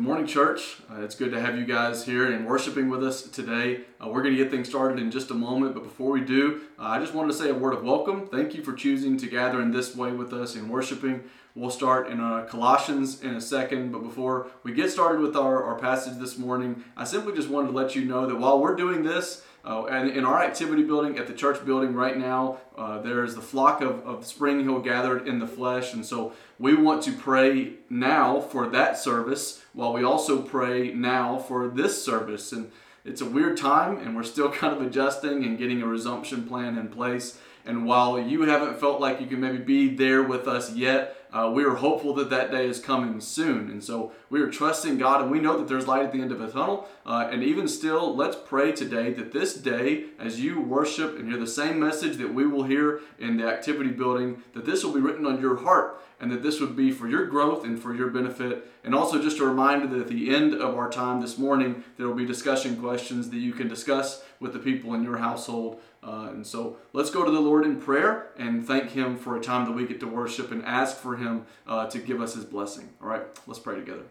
Good morning, church. Uh, it's good to have you guys here and worshiping with us today. Uh, we're going to get things started in just a moment, but before we do, uh, I just wanted to say a word of welcome. Thank you for choosing to gather in this way with us in worshiping. We'll start in uh, Colossians in a second, but before we get started with our, our passage this morning, I simply just wanted to let you know that while we're doing this, uh, and in our activity building at the church building right now, uh, there's the flock of, of Spring Hill gathered in the flesh. And so we want to pray now for that service while we also pray now for this service. And it's a weird time, and we're still kind of adjusting and getting a resumption plan in place. And while you haven't felt like you can maybe be there with us yet, uh, we are hopeful that that day is coming soon. And so we are trusting God, and we know that there's light at the end of a tunnel. Uh, and even still, let's pray today that this day, as you worship and hear the same message that we will hear in the activity building, that this will be written on your heart and that this would be for your growth and for your benefit. And also, just a reminder that at the end of our time this morning, there will be discussion questions that you can discuss with the people in your household. Uh, and so, let's go to the Lord in prayer and thank Him for a time that we get to worship and ask for Him uh, to give us His blessing. All right, let's pray together.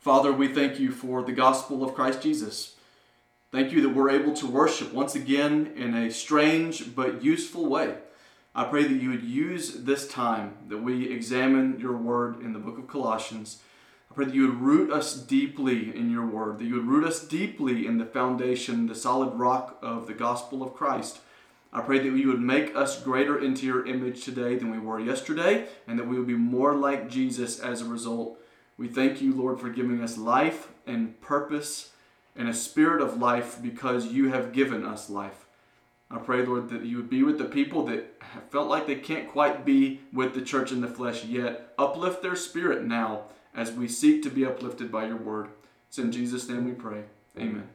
Father, we thank you for the gospel of Christ Jesus. Thank you that we're able to worship once again in a strange but useful way. I pray that you would use this time that we examine your word in the book of Colossians. I pray that you would root us deeply in your word, that you would root us deeply in the foundation, the solid rock of the gospel of Christ. I pray that you would make us greater into your image today than we were yesterday, and that we would be more like Jesus as a result. We thank you, Lord, for giving us life and purpose and a spirit of life because you have given us life. I pray, Lord, that you would be with the people that have felt like they can't quite be with the church in the flesh yet. Uplift their spirit now as we seek to be uplifted by your word. It's in Jesus' name we pray. Amen.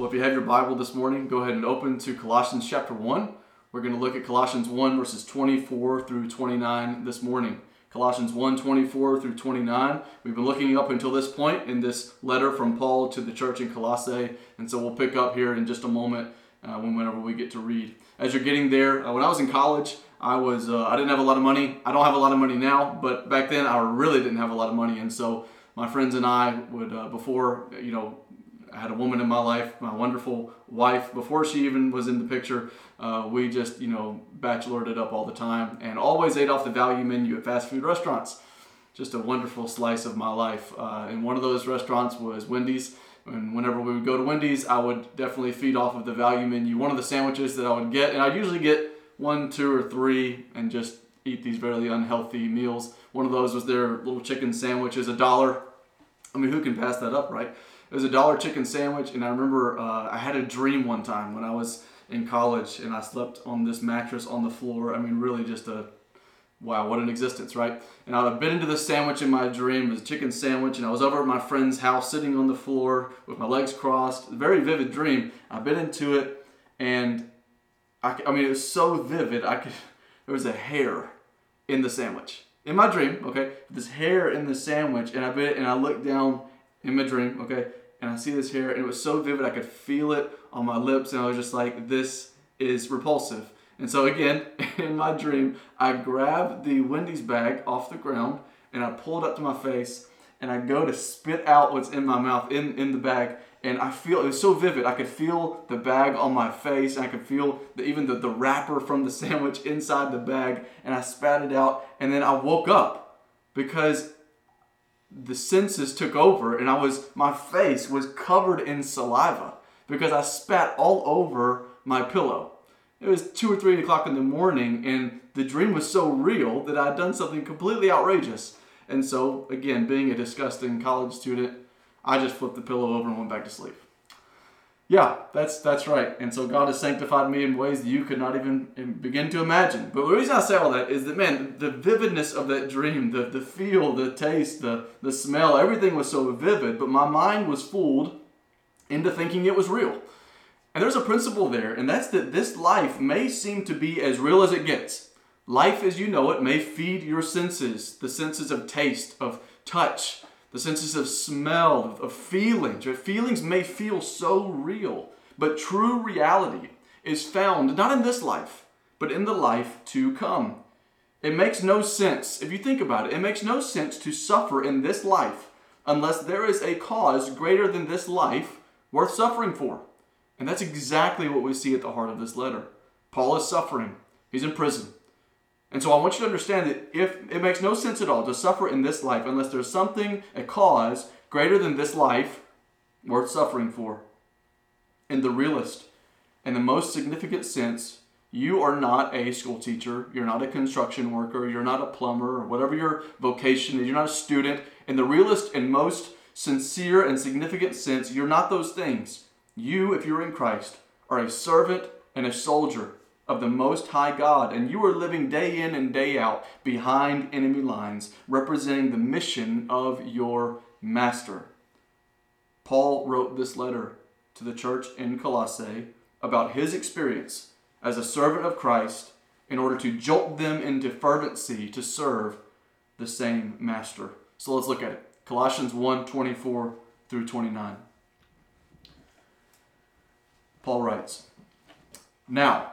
Well, if you have your Bible this morning, go ahead and open to Colossians chapter 1. We're going to look at Colossians 1, verses 24 through 29 this morning. Colossians 1 24 through 29. We've been looking up until this point in this letter from Paul to the church in Colossae, and so we'll pick up here in just a moment uh, whenever we get to read. As you're getting there, uh, when I was in college, I was uh, I didn't have a lot of money. I don't have a lot of money now, but back then I really didn't have a lot of money, and so my friends and I would uh, before you know I had a woman in my life, my wonderful wife. Before she even was in the picture, uh, we just, you know, bachelored it up all the time and always ate off the value menu at fast food restaurants. Just a wonderful slice of my life. Uh, and one of those restaurants was Wendy's. And whenever we would go to Wendy's, I would definitely feed off of the value menu. One of the sandwiches that I would get, and I'd usually get one, two, or three, and just eat these very unhealthy meals. One of those was their little chicken sandwiches, a dollar. I mean, who can pass that up, right? It was a dollar chicken sandwich, and I remember uh, I had a dream one time when I was in college, and I slept on this mattress on the floor. I mean, really just a wow, what an existence, right? And I bit into this sandwich in my dream. It was a chicken sandwich, and I was over at my friend's house sitting on the floor with my legs crossed. Very vivid dream. I bit into it, and I, I mean, it was so vivid. I could, there was a hair in the sandwich. In my dream, okay, this hair in the sandwich, and I bit it, and I looked down in my dream, okay, and I see this hair, and it was so vivid, I could feel it on my lips, and I was just like, this is repulsive. And so, again, in my dream, I grabbed the Wendy's bag off the ground and I pulled up to my face, and I go to spit out what's in my mouth in, in the bag. And I feel it was so vivid. I could feel the bag on my face, and I could feel the, even the, the wrapper from the sandwich inside the bag. And I spat it out, and then I woke up because the senses took over, and I was my face was covered in saliva because I spat all over my pillow. It was two or three o'clock in the morning, and the dream was so real that I had done something completely outrageous. And so, again, being a disgusting college student, I just flipped the pillow over and went back to sleep. Yeah, that's that's right. And so God has sanctified me in ways that you could not even um, begin to imagine. But the reason I say all that is that man, the vividness of that dream, the, the feel, the taste, the, the smell, everything was so vivid, but my mind was fooled into thinking it was real. And there's a principle there, and that's that this life may seem to be as real as it gets. Life as you know it may feed your senses, the senses of taste, of touch, the senses of smell, of feelings. Your feelings may feel so real, but true reality is found not in this life, but in the life to come. It makes no sense, if you think about it, it makes no sense to suffer in this life unless there is a cause greater than this life worth suffering for. And that's exactly what we see at the heart of this letter. Paul is suffering, he's in prison. And so I want you to understand that if it makes no sense at all to suffer in this life unless there's something, a cause greater than this life worth suffering for. In the realest and the most significant sense, you are not a school teacher, you're not a construction worker, you're not a plumber, or whatever your vocation is, you're not a student. In the realest and most sincere and significant sense, you're not those things. You, if you're in Christ, are a servant and a soldier of the Most High God, and you are living day in and day out behind enemy lines, representing the mission of your Master. Paul wrote this letter to the church in Colossae about his experience as a servant of Christ in order to jolt them into fervency to serve the same Master. So let's look at it. Colossians 1 24 through 29. Paul writes, Now,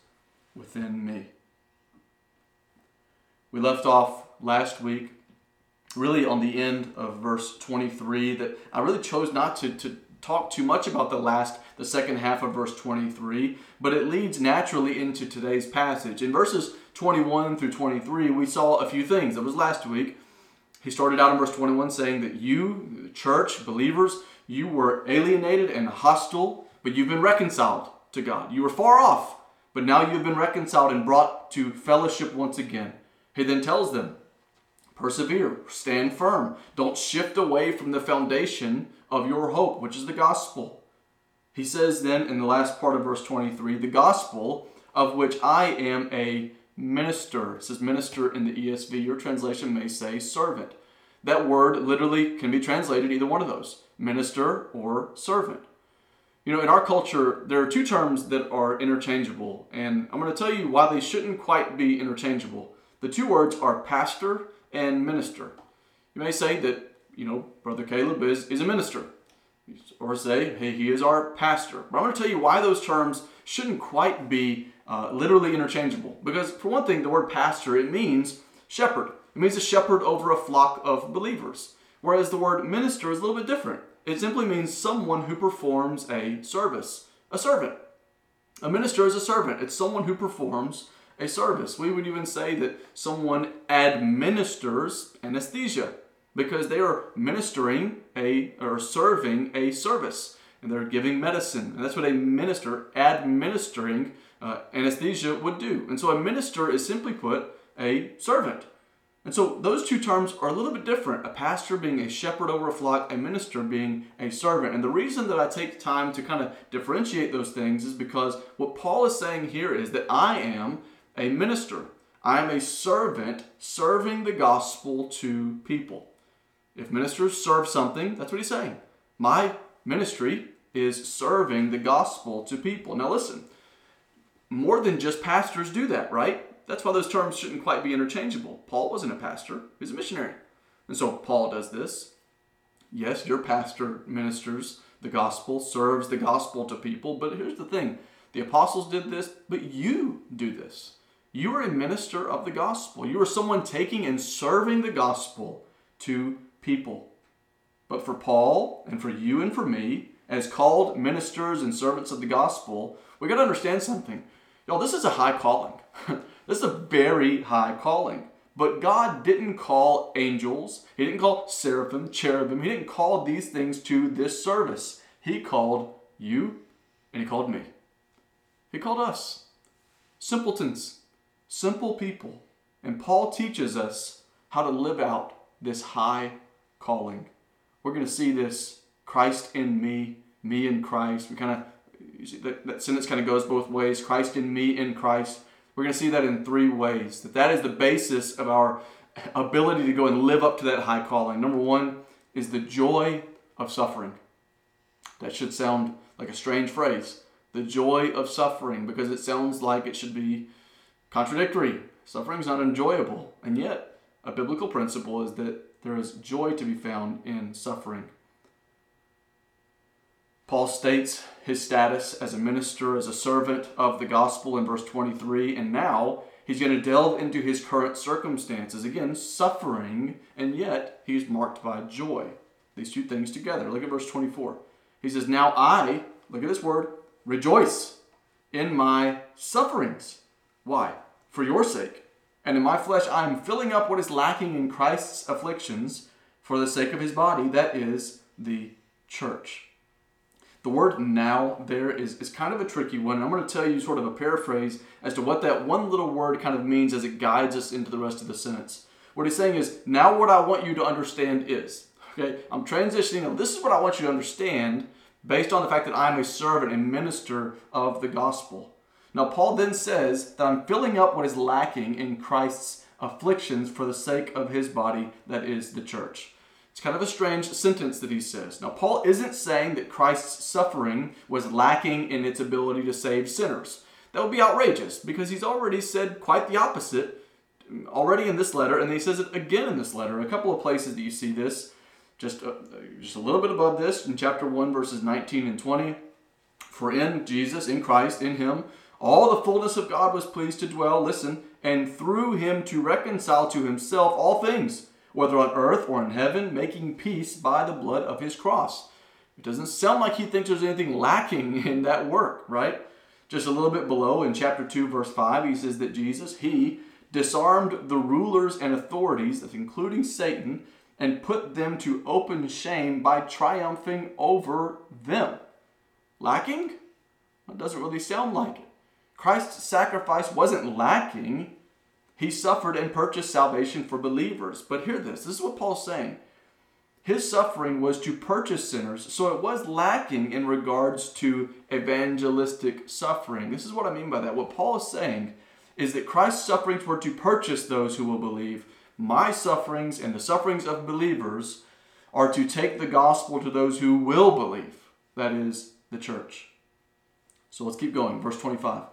within me. We left off last week really on the end of verse 23 that I really chose not to, to talk too much about the last, the second half of verse 23, but it leads naturally into today's passage. In verses 21 through 23, we saw a few things. That was last week. He started out in verse 21 saying that you, church, believers, you were alienated and hostile, but you've been reconciled to God. You were far off, but now you have been reconciled and brought to fellowship once again. He then tells them, persevere, stand firm, don't shift away from the foundation of your hope, which is the gospel. He says then in the last part of verse 23, the gospel of which I am a minister. It says minister in the ESV. Your translation may say servant. That word literally can be translated either one of those minister or servant. You know, in our culture, there are two terms that are interchangeable, and I'm going to tell you why they shouldn't quite be interchangeable. The two words are pastor and minister. You may say that, you know, Brother Caleb is, is a minister, or say, hey, he is our pastor. But I'm going to tell you why those terms shouldn't quite be uh, literally interchangeable. Because, for one thing, the word pastor, it means shepherd. It means a shepherd over a flock of believers. Whereas the word minister is a little bit different. It simply means someone who performs a service, a servant. A minister is a servant, it's someone who performs a service. We would even say that someone administers anesthesia. because they are ministering a or serving a service and they're giving medicine. And that's what a minister, administering uh, anesthesia, would do. And so a minister is simply put a servant. And so those two terms are a little bit different. A pastor being a shepherd over a flock, a minister being a servant. And the reason that I take time to kind of differentiate those things is because what Paul is saying here is that I am a minister. I am a servant serving the gospel to people. If ministers serve something, that's what he's saying. My ministry is serving the gospel to people. Now listen, more than just pastors do that, right? That's why those terms shouldn't quite be interchangeable. Paul wasn't a pastor, he was a missionary. And so Paul does this. Yes, your pastor ministers the gospel, serves the gospel to people, but here's the thing the apostles did this, but you do this. You are a minister of the gospel. You are someone taking and serving the gospel to people. But for Paul and for you and for me, as called ministers and servants of the gospel, we got to understand something. Y'all, this is a high calling. This is a very high calling. But God didn't call angels, He didn't call seraphim, cherubim, He didn't call these things to this service. He called you and He called me. He called us. Simpletons, simple people. And Paul teaches us how to live out this high calling. We're going to see this Christ in me, me in Christ. We kind of, that, that sentence kind of goes both ways Christ in me, in Christ. We're going to see that in three ways. That that is the basis of our ability to go and live up to that high calling. Number one is the joy of suffering. That should sound like a strange phrase. The joy of suffering, because it sounds like it should be contradictory. Suffering is not enjoyable. And yet, a biblical principle is that there is joy to be found in suffering. Paul states his status as a minister, as a servant of the gospel in verse 23, and now he's going to delve into his current circumstances. Again, suffering, and yet he's marked by joy. These two things together. Look at verse 24. He says, Now I, look at this word, rejoice in my sufferings. Why? For your sake. And in my flesh I am filling up what is lacking in Christ's afflictions for the sake of his body, that is the church. The word now there is, is kind of a tricky one. And I'm going to tell you sort of a paraphrase as to what that one little word kind of means as it guides us into the rest of the sentence. What he's saying is, now what I want you to understand is, okay, I'm transitioning. Now, this is what I want you to understand based on the fact that I'm a servant and minister of the gospel. Now, Paul then says that I'm filling up what is lacking in Christ's afflictions for the sake of his body, that is the church. Kind of a strange sentence that he says. Now, Paul isn't saying that Christ's suffering was lacking in its ability to save sinners. That would be outrageous because he's already said quite the opposite already in this letter, and he says it again in this letter. A couple of places that you see this, just a, uh, just a little bit above this, in chapter 1, verses 19 and 20. For in Jesus, in Christ, in him, all the fullness of God was pleased to dwell, listen, and through him to reconcile to himself all things whether on earth or in heaven, making peace by the blood of his cross. It doesn't sound like he thinks there's anything lacking in that work, right? Just a little bit below in chapter 2, verse 5, he says that Jesus, he disarmed the rulers and authorities, including Satan, and put them to open shame by triumphing over them. Lacking? That doesn't really sound like it. Christ's sacrifice wasn't lacking, he suffered and purchased salvation for believers. But hear this this is what Paul's saying. His suffering was to purchase sinners, so it was lacking in regards to evangelistic suffering. This is what I mean by that. What Paul is saying is that Christ's sufferings were to purchase those who will believe. My sufferings and the sufferings of believers are to take the gospel to those who will believe, that is, the church. So let's keep going. Verse 25.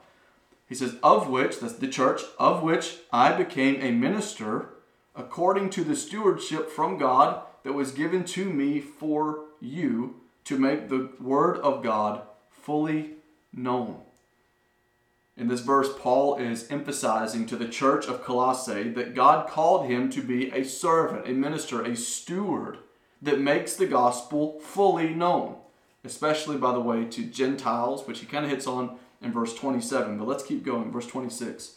He says, Of which, that's the church, of which I became a minister according to the stewardship from God that was given to me for you to make the word of God fully known. In this verse, Paul is emphasizing to the church of Colossae that God called him to be a servant, a minister, a steward that makes the gospel fully known, especially, by the way, to Gentiles, which he kind of hits on in verse 27. But let's keep going. Verse 26.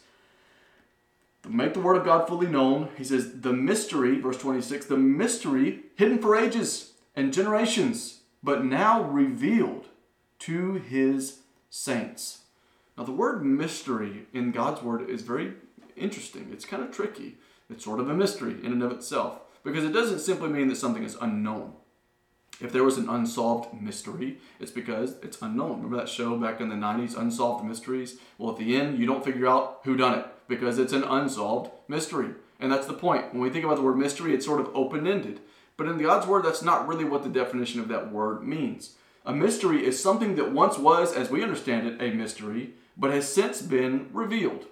make the word of God fully known. He says, the mystery, verse 26, the mystery hidden for ages and generations, but now revealed to his saints. Now, the word mystery in God's word is very interesting. It's kind of tricky. It's sort of a mystery in and of itself because it doesn't simply mean that something is unknown. If there was an unsolved mystery, it's because it's unknown. Remember that show back in the 90s, Unsolved Mysteries? Well, at the end, you don't figure out who done it because it's an unsolved mystery. And that's the point. When we think about the word mystery, it's sort of open-ended. But in the God's word, that's not really what the definition of that word means. A mystery is something that once was, as we understand it, a mystery, but has since been revealed.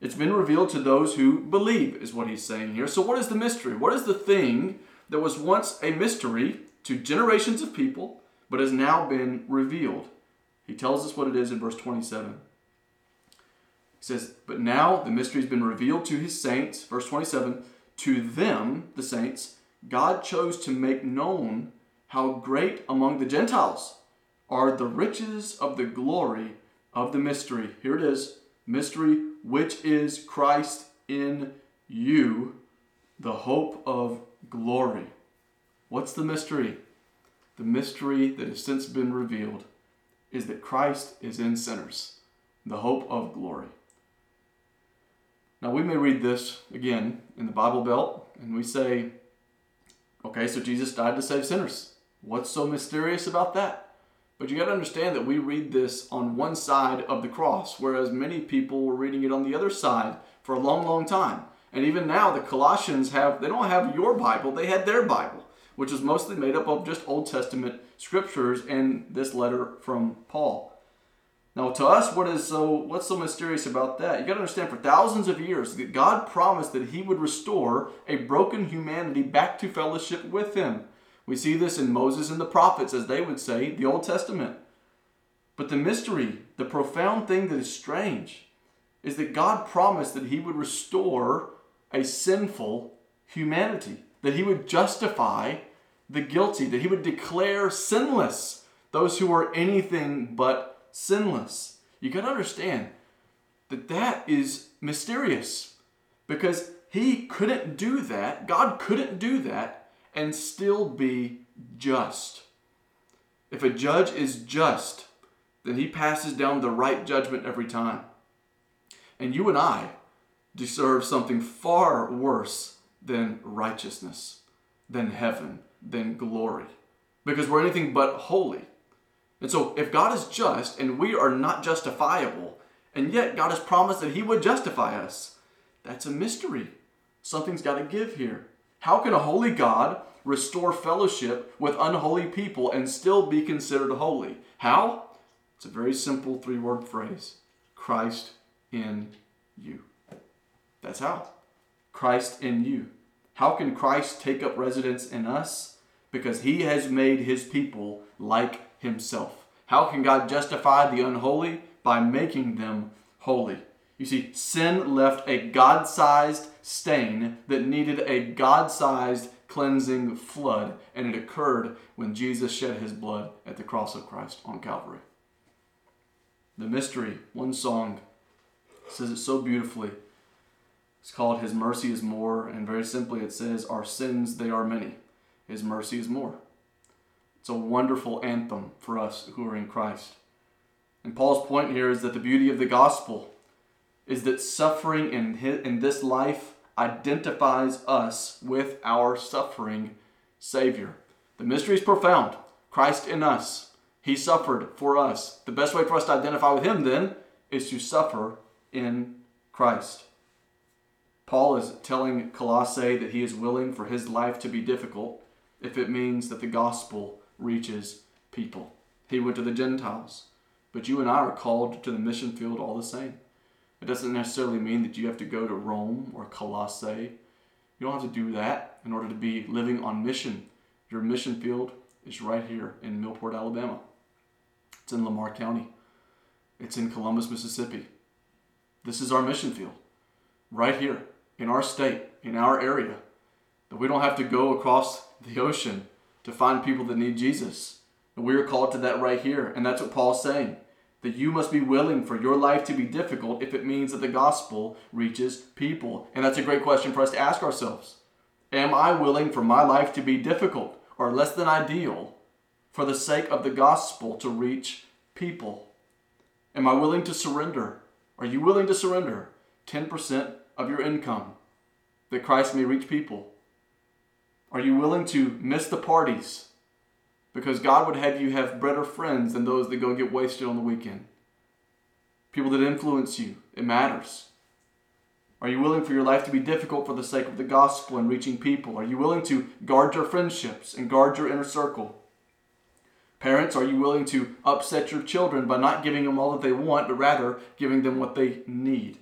It's been revealed to those who believe, is what he's saying here. So, what is the mystery? What is the thing that was once a mystery to generations of people, but has now been revealed? He tells us what it is in verse 27. He says, But now the mystery has been revealed to his saints, verse 27, to them, the saints, God chose to make known how great among the Gentiles are the riches of the glory of the mystery. Here it is mystery, which is Christ in you, the hope of glory. What's the mystery? The mystery that has since been revealed is that Christ is in sinners, the hope of glory. Now, we may read this again in the Bible Belt, and we say, okay, so Jesus died to save sinners. What's so mysterious about that? But you got to understand that we read this on one side of the cross, whereas many people were reading it on the other side for a long, long time. And even now, the Colossians have, they don't have your Bible, they had their Bible, which is mostly made up of just Old Testament scriptures and this letter from Paul. Now, to us, what is so what's so mysterious about that? You got to understand, for thousands of years, that God promised that He would restore a broken humanity back to fellowship with Him. We see this in Moses and the prophets, as they would say, the Old Testament. But the mystery, the profound thing that is strange, is that God promised that He would restore a sinful humanity, that He would justify the guilty, that He would declare sinless those who are anything but sinless. You got to understand that that is mysterious because He couldn't do that. God couldn't do that and still be just. If a judge is just, then he passes down the right judgment every time. And you and I deserve something far worse than righteousness, than heaven, than glory, because we're anything but holy. And so, if God is just and we are not justifiable, and yet God has promised that He would justify us, that's a mystery. Something's got to give here. How can a holy God restore fellowship with unholy people and still be considered holy. How? It's a very simple three word phrase Christ in you. That's how. Christ in you. How can Christ take up residence in us? Because he has made his people like himself. How can God justify the unholy? By making them holy. You see, sin left a God sized stain that needed a God sized cleansing flood, and it occurred when Jesus shed his blood at the cross of Christ on Calvary. The mystery, one song says it so beautifully. It's called His Mercy is More, and very simply it says, Our sins, they are many. His mercy is more. It's a wonderful anthem for us who are in Christ. And Paul's point here is that the beauty of the gospel is that suffering in, his, in this life identifies us with our suffering Savior. The mystery is profound. Christ in us. He suffered for us. The best way for us to identify with Him then is to suffer in Christ. Paul is telling Colossae that he is willing for his life to be difficult if it means that the gospel reaches people. He went to the Gentiles, but you and I are called to the mission field all the same. It doesn't necessarily mean that you have to go to Rome or Colossae. You don't have to do that in order to be living on mission. Your mission field is right here in Millport, Alabama. It's in Lamar County. It's in Columbus, Mississippi. This is our mission field, right here in our state, in our area. That we don't have to go across the ocean to find people that need Jesus. And we are called to that right here. And that's what Paul's saying. That you must be willing for your life to be difficult if it means that the gospel reaches people. And that's a great question for us to ask ourselves. Am I willing for my life to be difficult or less than ideal for the sake of the gospel to reach people? Am I willing to surrender? Are you willing to surrender 10% of your income that Christ may reach people? Are you willing to miss the parties because God would have you have better friends than those that go get wasted on the weekend? People that influence you, it matters. Are you willing for your life to be difficult for the sake of the gospel and reaching people? Are you willing to guard your friendships and guard your inner circle? Parents, are you willing to upset your children by not giving them all that they want, but rather giving them what they need?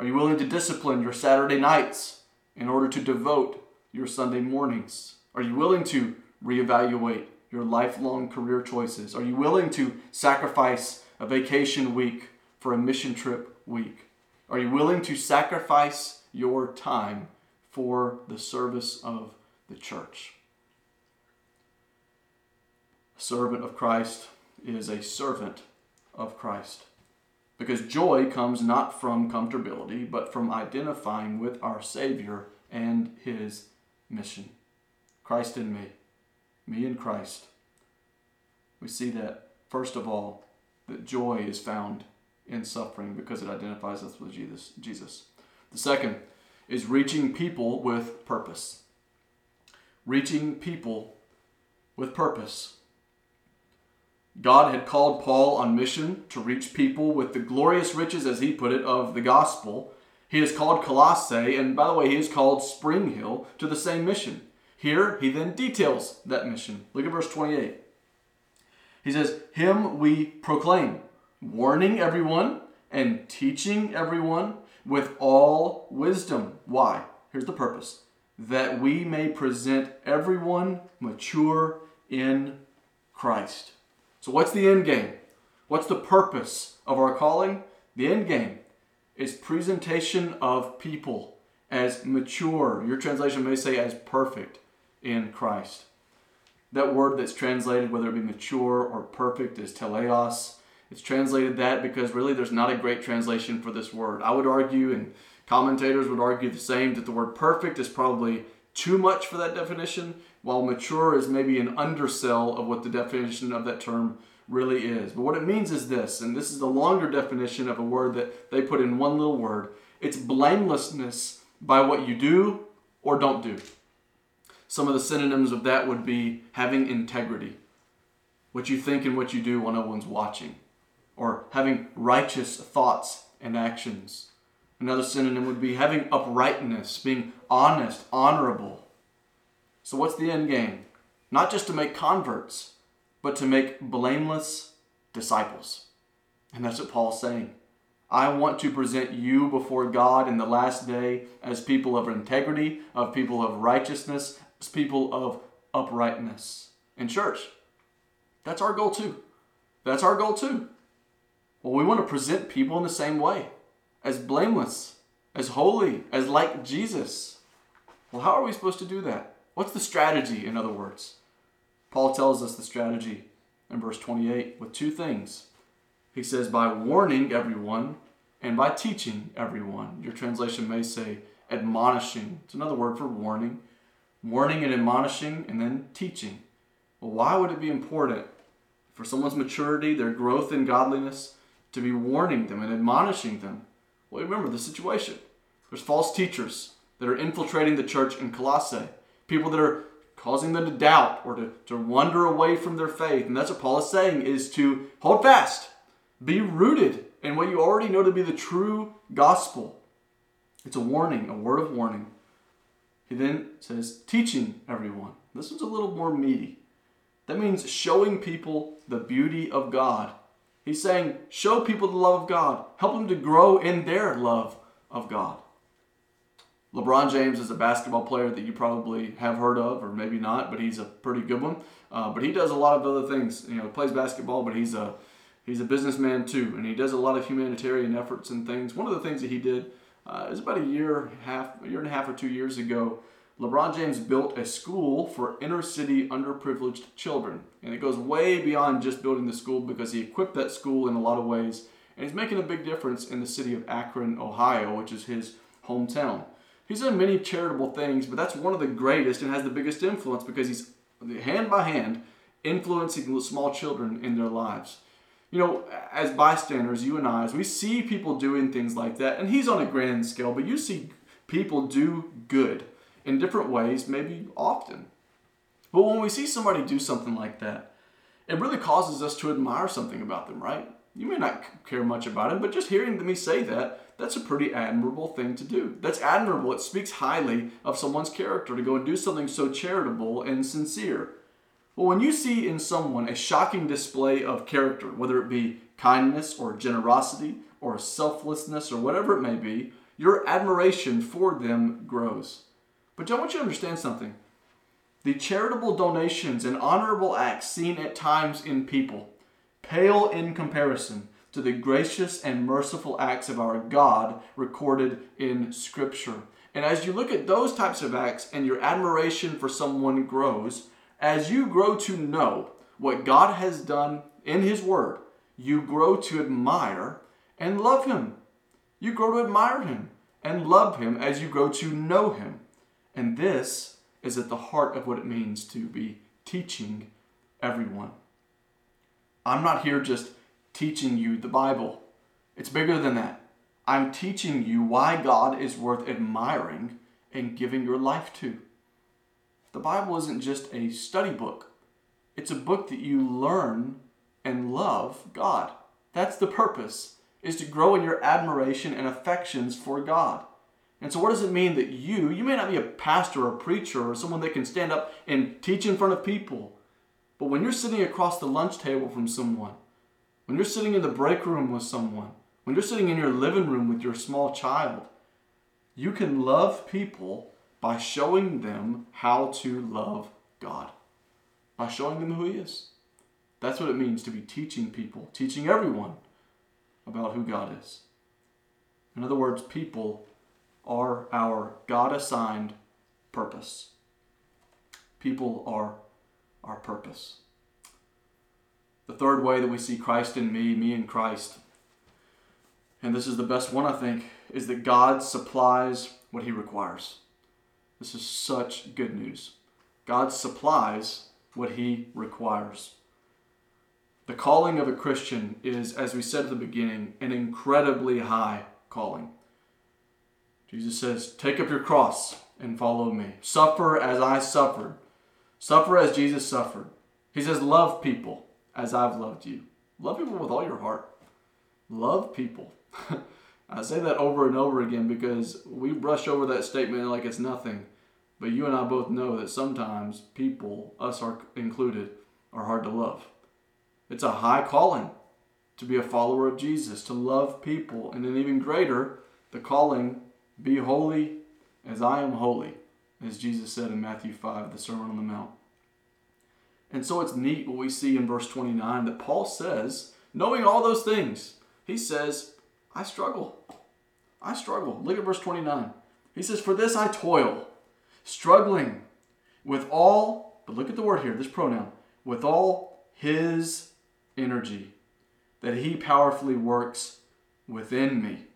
Are you willing to discipline your Saturday nights in order to devote your Sunday mornings? Are you willing to reevaluate your lifelong career choices? Are you willing to sacrifice a vacation week for a mission trip week? Are you willing to sacrifice your time for the service of the church? A servant of Christ is a servant of Christ. Because joy comes not from comfortability, but from identifying with our Savior and His mission. Christ in me, me in Christ. We see that, first of all, that joy is found in suffering because it identifies us with Jesus. Jesus. The second is reaching people with purpose. Reaching people with purpose. God had called Paul on mission to reach people with the glorious riches, as he put it, of the gospel. He has called Colossae, and by the way, he has called Spring Hill to the same mission. Here, he then details that mission. Look at verse 28. He says, Him we proclaim warning everyone and teaching everyone with all wisdom. Why? Here's the purpose that we may present everyone mature in Christ. So, what's the end game? What's the purpose of our calling? The end game is presentation of people as mature. Your translation may say as perfect in Christ. That word that's translated, whether it be mature or perfect, is teleos. It's translated that because really there's not a great translation for this word. I would argue, and commentators would argue the same, that the word perfect is probably too much for that definition, while mature is maybe an undersell of what the definition of that term really is. But what it means is this, and this is the longer definition of a word that they put in one little word it's blamelessness by what you do or don't do. Some of the synonyms of that would be having integrity, what you think and what you do while no one's watching or having righteous thoughts and actions. Another synonym would be having uprightness, being honest, honorable. So, what's the end game? Not just to make converts, but to make blameless disciples. And that's what Paul's saying. I want to present you before God in the last day as people of integrity, of people of righteousness, as people of uprightness. In church, that's our goal too. That's our goal too. Well, we want to present people in the same way as blameless, as holy, as like Jesus. Well, how are we supposed to do that? What's the strategy, in other words? Paul tells us the strategy in verse 28 with two things. He says, by warning everyone and by teaching everyone. Your translation may say admonishing. It's another word for warning. Warning and admonishing, and then teaching. Well, why would it be important for someone's maturity, their growth in godliness, to be warning them and admonishing them. Well, remember the situation. There's false teachers that are infiltrating the church in Colossae, people that are causing them to doubt or to, to wander away from their faith. And that's what Paul is saying is to hold fast, be rooted in what you already know to be the true gospel. It's a warning, a word of warning. He then says, teaching everyone. This one's a little more meaty. That means showing people the beauty of God He's saying, show people the love of God. Help them to grow in their love of God. LeBron James is a basketball player that you probably have heard of, or maybe not, but he's a pretty good one. Uh, but he does a lot of other things. You know, he plays basketball, but he's a he's a businessman too, and he does a lot of humanitarian efforts and things. One of the things that he did uh, is about a year, half, a year and a half or two years ago LeBron James built a school for inner city underprivileged children. And it goes way beyond just building the school because he equipped that school in a lot of ways. And he's making a big difference in the city of Akron, Ohio, which is his hometown. He's done many charitable things, but that's one of the greatest and has the biggest influence because he's hand by hand influencing small children in their lives. You know, as bystanders, you and I, as we see people doing things like that, and he's on a grand scale, but you see people do good in different ways, maybe often. But when we see somebody do something like that, it really causes us to admire something about them, right? You may not care much about it, but just hearing me say that, that's a pretty admirable thing to do. That's admirable. It speaks highly of someone's character to go and do something so charitable and sincere. Well, when you see in someone a shocking display of character, whether it be kindness or generosity or selflessness or whatever it may be, your admiration for them grows. But I want you to understand something. The charitable donations and honorable acts seen at times in people pale in comparison to the gracious and merciful acts of our God recorded in Scripture. And as you look at those types of acts and your admiration for someone grows, as you grow to know what God has done in His Word, you grow to admire and love Him. You grow to admire Him and love Him as you grow to know Him. And this is at the heart of what it means to be teaching everyone. I'm not here just teaching you the Bible. It's bigger than that. I'm teaching you why God is worth admiring and giving your life to. The Bible isn't just a study book, it's a book that you learn and love God. That's the purpose, is to grow in your admiration and affections for God. And so, what does it mean that you, you may not be a pastor or a preacher or someone that can stand up and teach in front of people, but when you're sitting across the lunch table from someone, when you're sitting in the break room with someone, when you're sitting in your living room with your small child, you can love people by showing them how to love God, by showing them who He is. That's what it means to be teaching people, teaching everyone about who God is. In other words, people are our God assigned purpose. People are our purpose. The third way that we see Christ in me, me in Christ, and this is the best one I think, is that God supplies what He requires. This is such good news. God supplies what He requires. The calling of a Christian is, as we said at the beginning, an incredibly high calling. Jesus says, Take up your cross and follow me. Suffer as I suffered. Suffer as Jesus suffered. He says, Love people as I've loved you. Love people with all your heart. Love people. I say that over and over again because we brush over that statement like it's nothing. But you and I both know that sometimes people, us are included, are hard to love. It's a high calling to be a follower of Jesus, to love people, and then even greater, the calling be holy as I am holy, as Jesus said in Matthew 5, the Sermon on the Mount. And so it's neat what we see in verse 29 that Paul says, knowing all those things, he says, I struggle. I struggle. Look at verse 29. He says, For this I toil, struggling with all, but look at the word here, this pronoun, with all his energy that he powerfully works within me.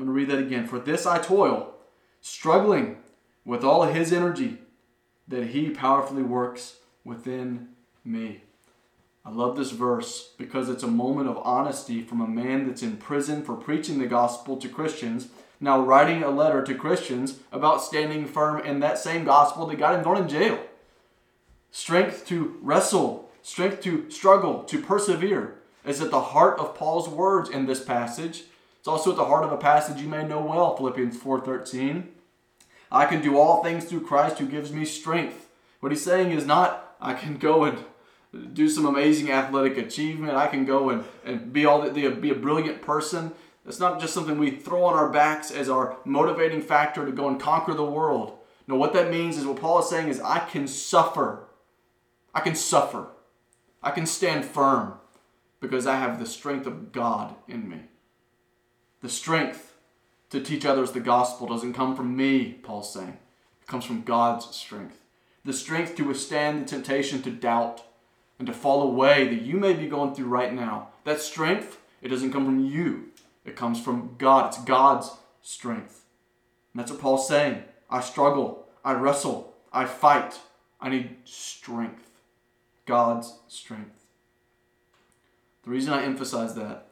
I'm going to read that again. For this I toil, struggling with all of his energy that he powerfully works within me. I love this verse because it's a moment of honesty from a man that's in prison for preaching the gospel to Christians, now writing a letter to Christians about standing firm in that same gospel that got him thrown in jail. Strength to wrestle, strength to struggle, to persevere is at the heart of Paul's words in this passage. It's also at the heart of a passage you may know well, Philippians 4:13. I can do all things through Christ who gives me strength. What he's saying is not I can go and do some amazing athletic achievement. I can go and, and be all the, be a brilliant person. It's not just something we throw on our backs as our motivating factor to go and conquer the world. No, what that means is what Paul is saying is I can suffer. I can suffer. I can stand firm because I have the strength of God in me. The strength to teach others the gospel doesn't come from me, Paul's saying. It comes from God's strength. The strength to withstand the temptation to doubt and to fall away that you may be going through right now. That strength, it doesn't come from you, it comes from God. It's God's strength. And that's what Paul's saying. I struggle, I wrestle, I fight. I need strength. God's strength. The reason I emphasize that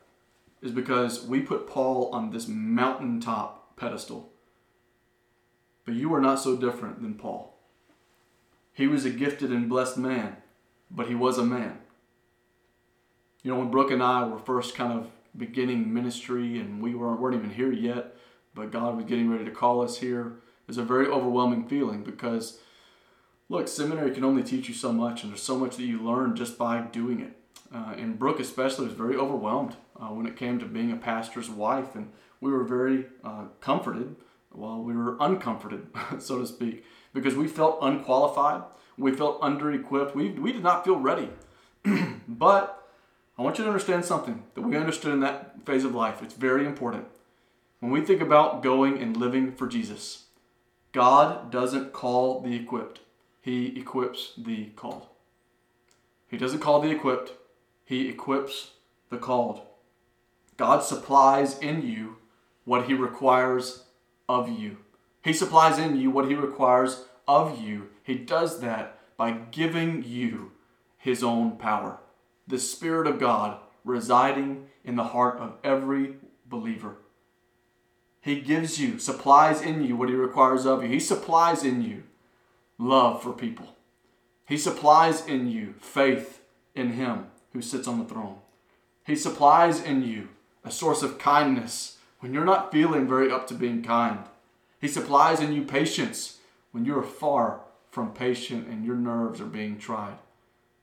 is because we put Paul on this mountaintop pedestal. But you are not so different than Paul. He was a gifted and blessed man, but he was a man. You know, when Brooke and I were first kind of beginning ministry and we weren't, weren't even here yet, but God was getting ready to call us here, it was a very overwhelming feeling because, look, seminary can only teach you so much, and there's so much that you learn just by doing it. Uh, and Brooke, especially, was very overwhelmed uh, when it came to being a pastor's wife, and we were very uh, comforted while we were uncomforted, so to speak, because we felt unqualified, we felt under equipped, we, we did not feel ready. but I want you to understand something that we understood in that phase of life. It's very important. When we think about going and living for Jesus, God doesn't call the equipped, He equips the called. He doesn't call the equipped, He equips the called. God supplies in you what He requires of you. He supplies in you what He requires of you. He does that by giving you His own power. The Spirit of God residing in the heart of every believer. He gives you, supplies in you what He requires of you. He supplies in you love for people. He supplies in you faith in Him who sits on the throne. He supplies in you a source of kindness when you're not feeling very up to being kind. He supplies in you patience when you are far from patient and your nerves are being tried.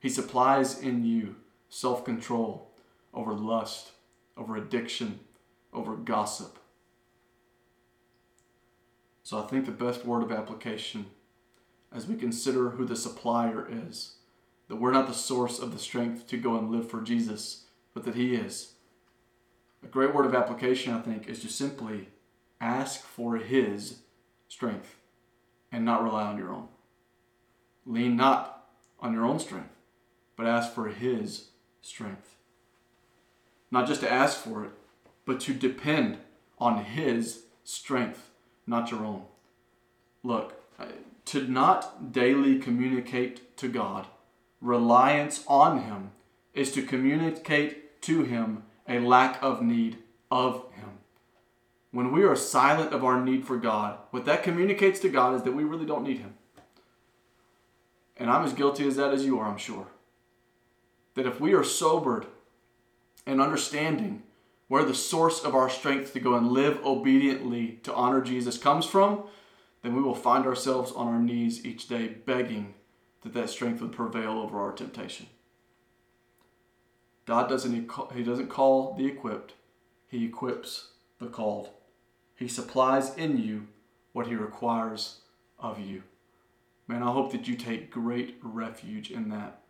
He supplies in you self control over lust, over addiction, over gossip. So I think the best word of application as we consider who the supplier is, that we're not the source of the strength to go and live for Jesus, but that He is. A great word of application, I think, is to simply ask for His strength and not rely on your own. Lean not on your own strength, but ask for His strength. Not just to ask for it, but to depend on His strength, not your own. Look, to not daily communicate to God, reliance on Him, is to communicate to Him a lack of need of Him. When we are silent of our need for God, what that communicates to God is that we really don't need Him. And I'm as guilty as that as you are, I'm sure. That if we are sobered and understanding where the source of our strength to go and live obediently to honor Jesus comes from, then we will find ourselves on our knees each day begging that that strength would prevail over our temptation. God doesn't he doesn't call the equipped, he equips the called. He supplies in you what he requires of you. Man, I hope that you take great refuge in that.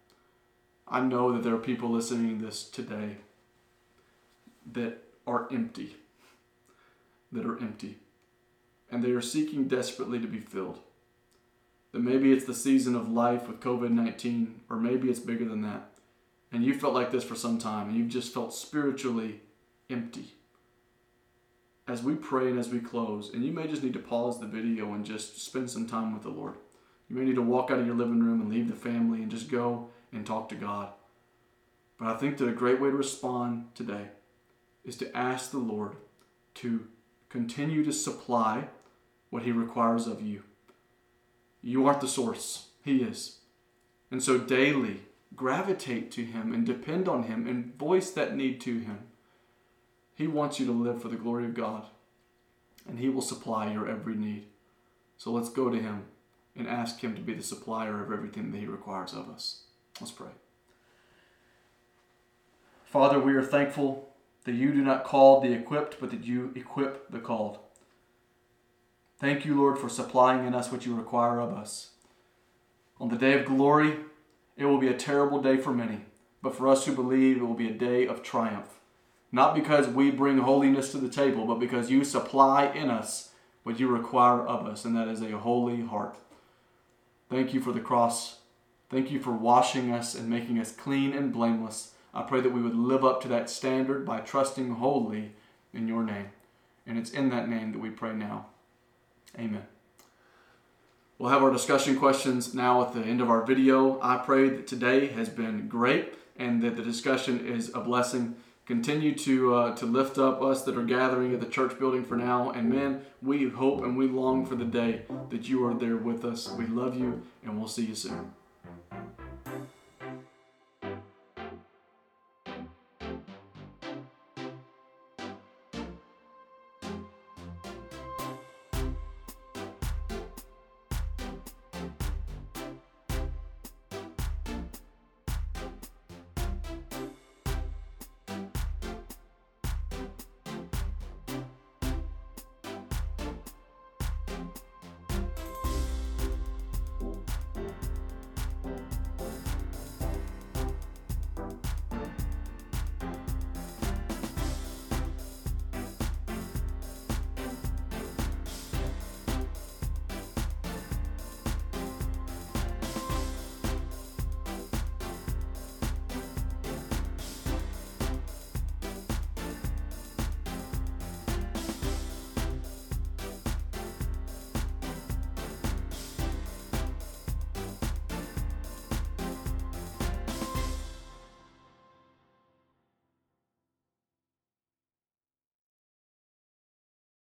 I know that there are people listening to this today that are empty. That are empty. And they are seeking desperately to be filled. That maybe it's the season of life with COVID 19, or maybe it's bigger than that. And you felt like this for some time, and you've just felt spiritually empty as we pray and as we close, and you may just need to pause the video and just spend some time with the Lord. You may need to walk out of your living room and leave the family and just go and talk to God. But I think that a great way to respond today is to ask the Lord to continue to supply what He requires of you. You aren't the source, He is. And so daily gravitate to Him and depend on Him and voice that need to Him. He wants you to live for the glory of God, and He will supply your every need. So let's go to Him and ask Him to be the supplier of everything that He requires of us. Let's pray. Father, we are thankful that you do not call the equipped, but that you equip the called. Thank you, Lord, for supplying in us what you require of us. On the day of glory, it will be a terrible day for many, but for us who believe, it will be a day of triumph not because we bring holiness to the table, but because you supply in us what you require of us, and that is a holy heart. Thank you for the cross. Thank you for washing us and making us clean and blameless. I pray that we would live up to that standard by trusting wholly in your name. And it's in that name that we pray now. Amen. We'll have our discussion questions now at the end of our video. I pray that today has been great and that the discussion is a blessing. Continue to uh, to lift up us that are gathering at the church building for now. And man, we hope and we long for the day that you are there with us. We love you, and we'll see you soon.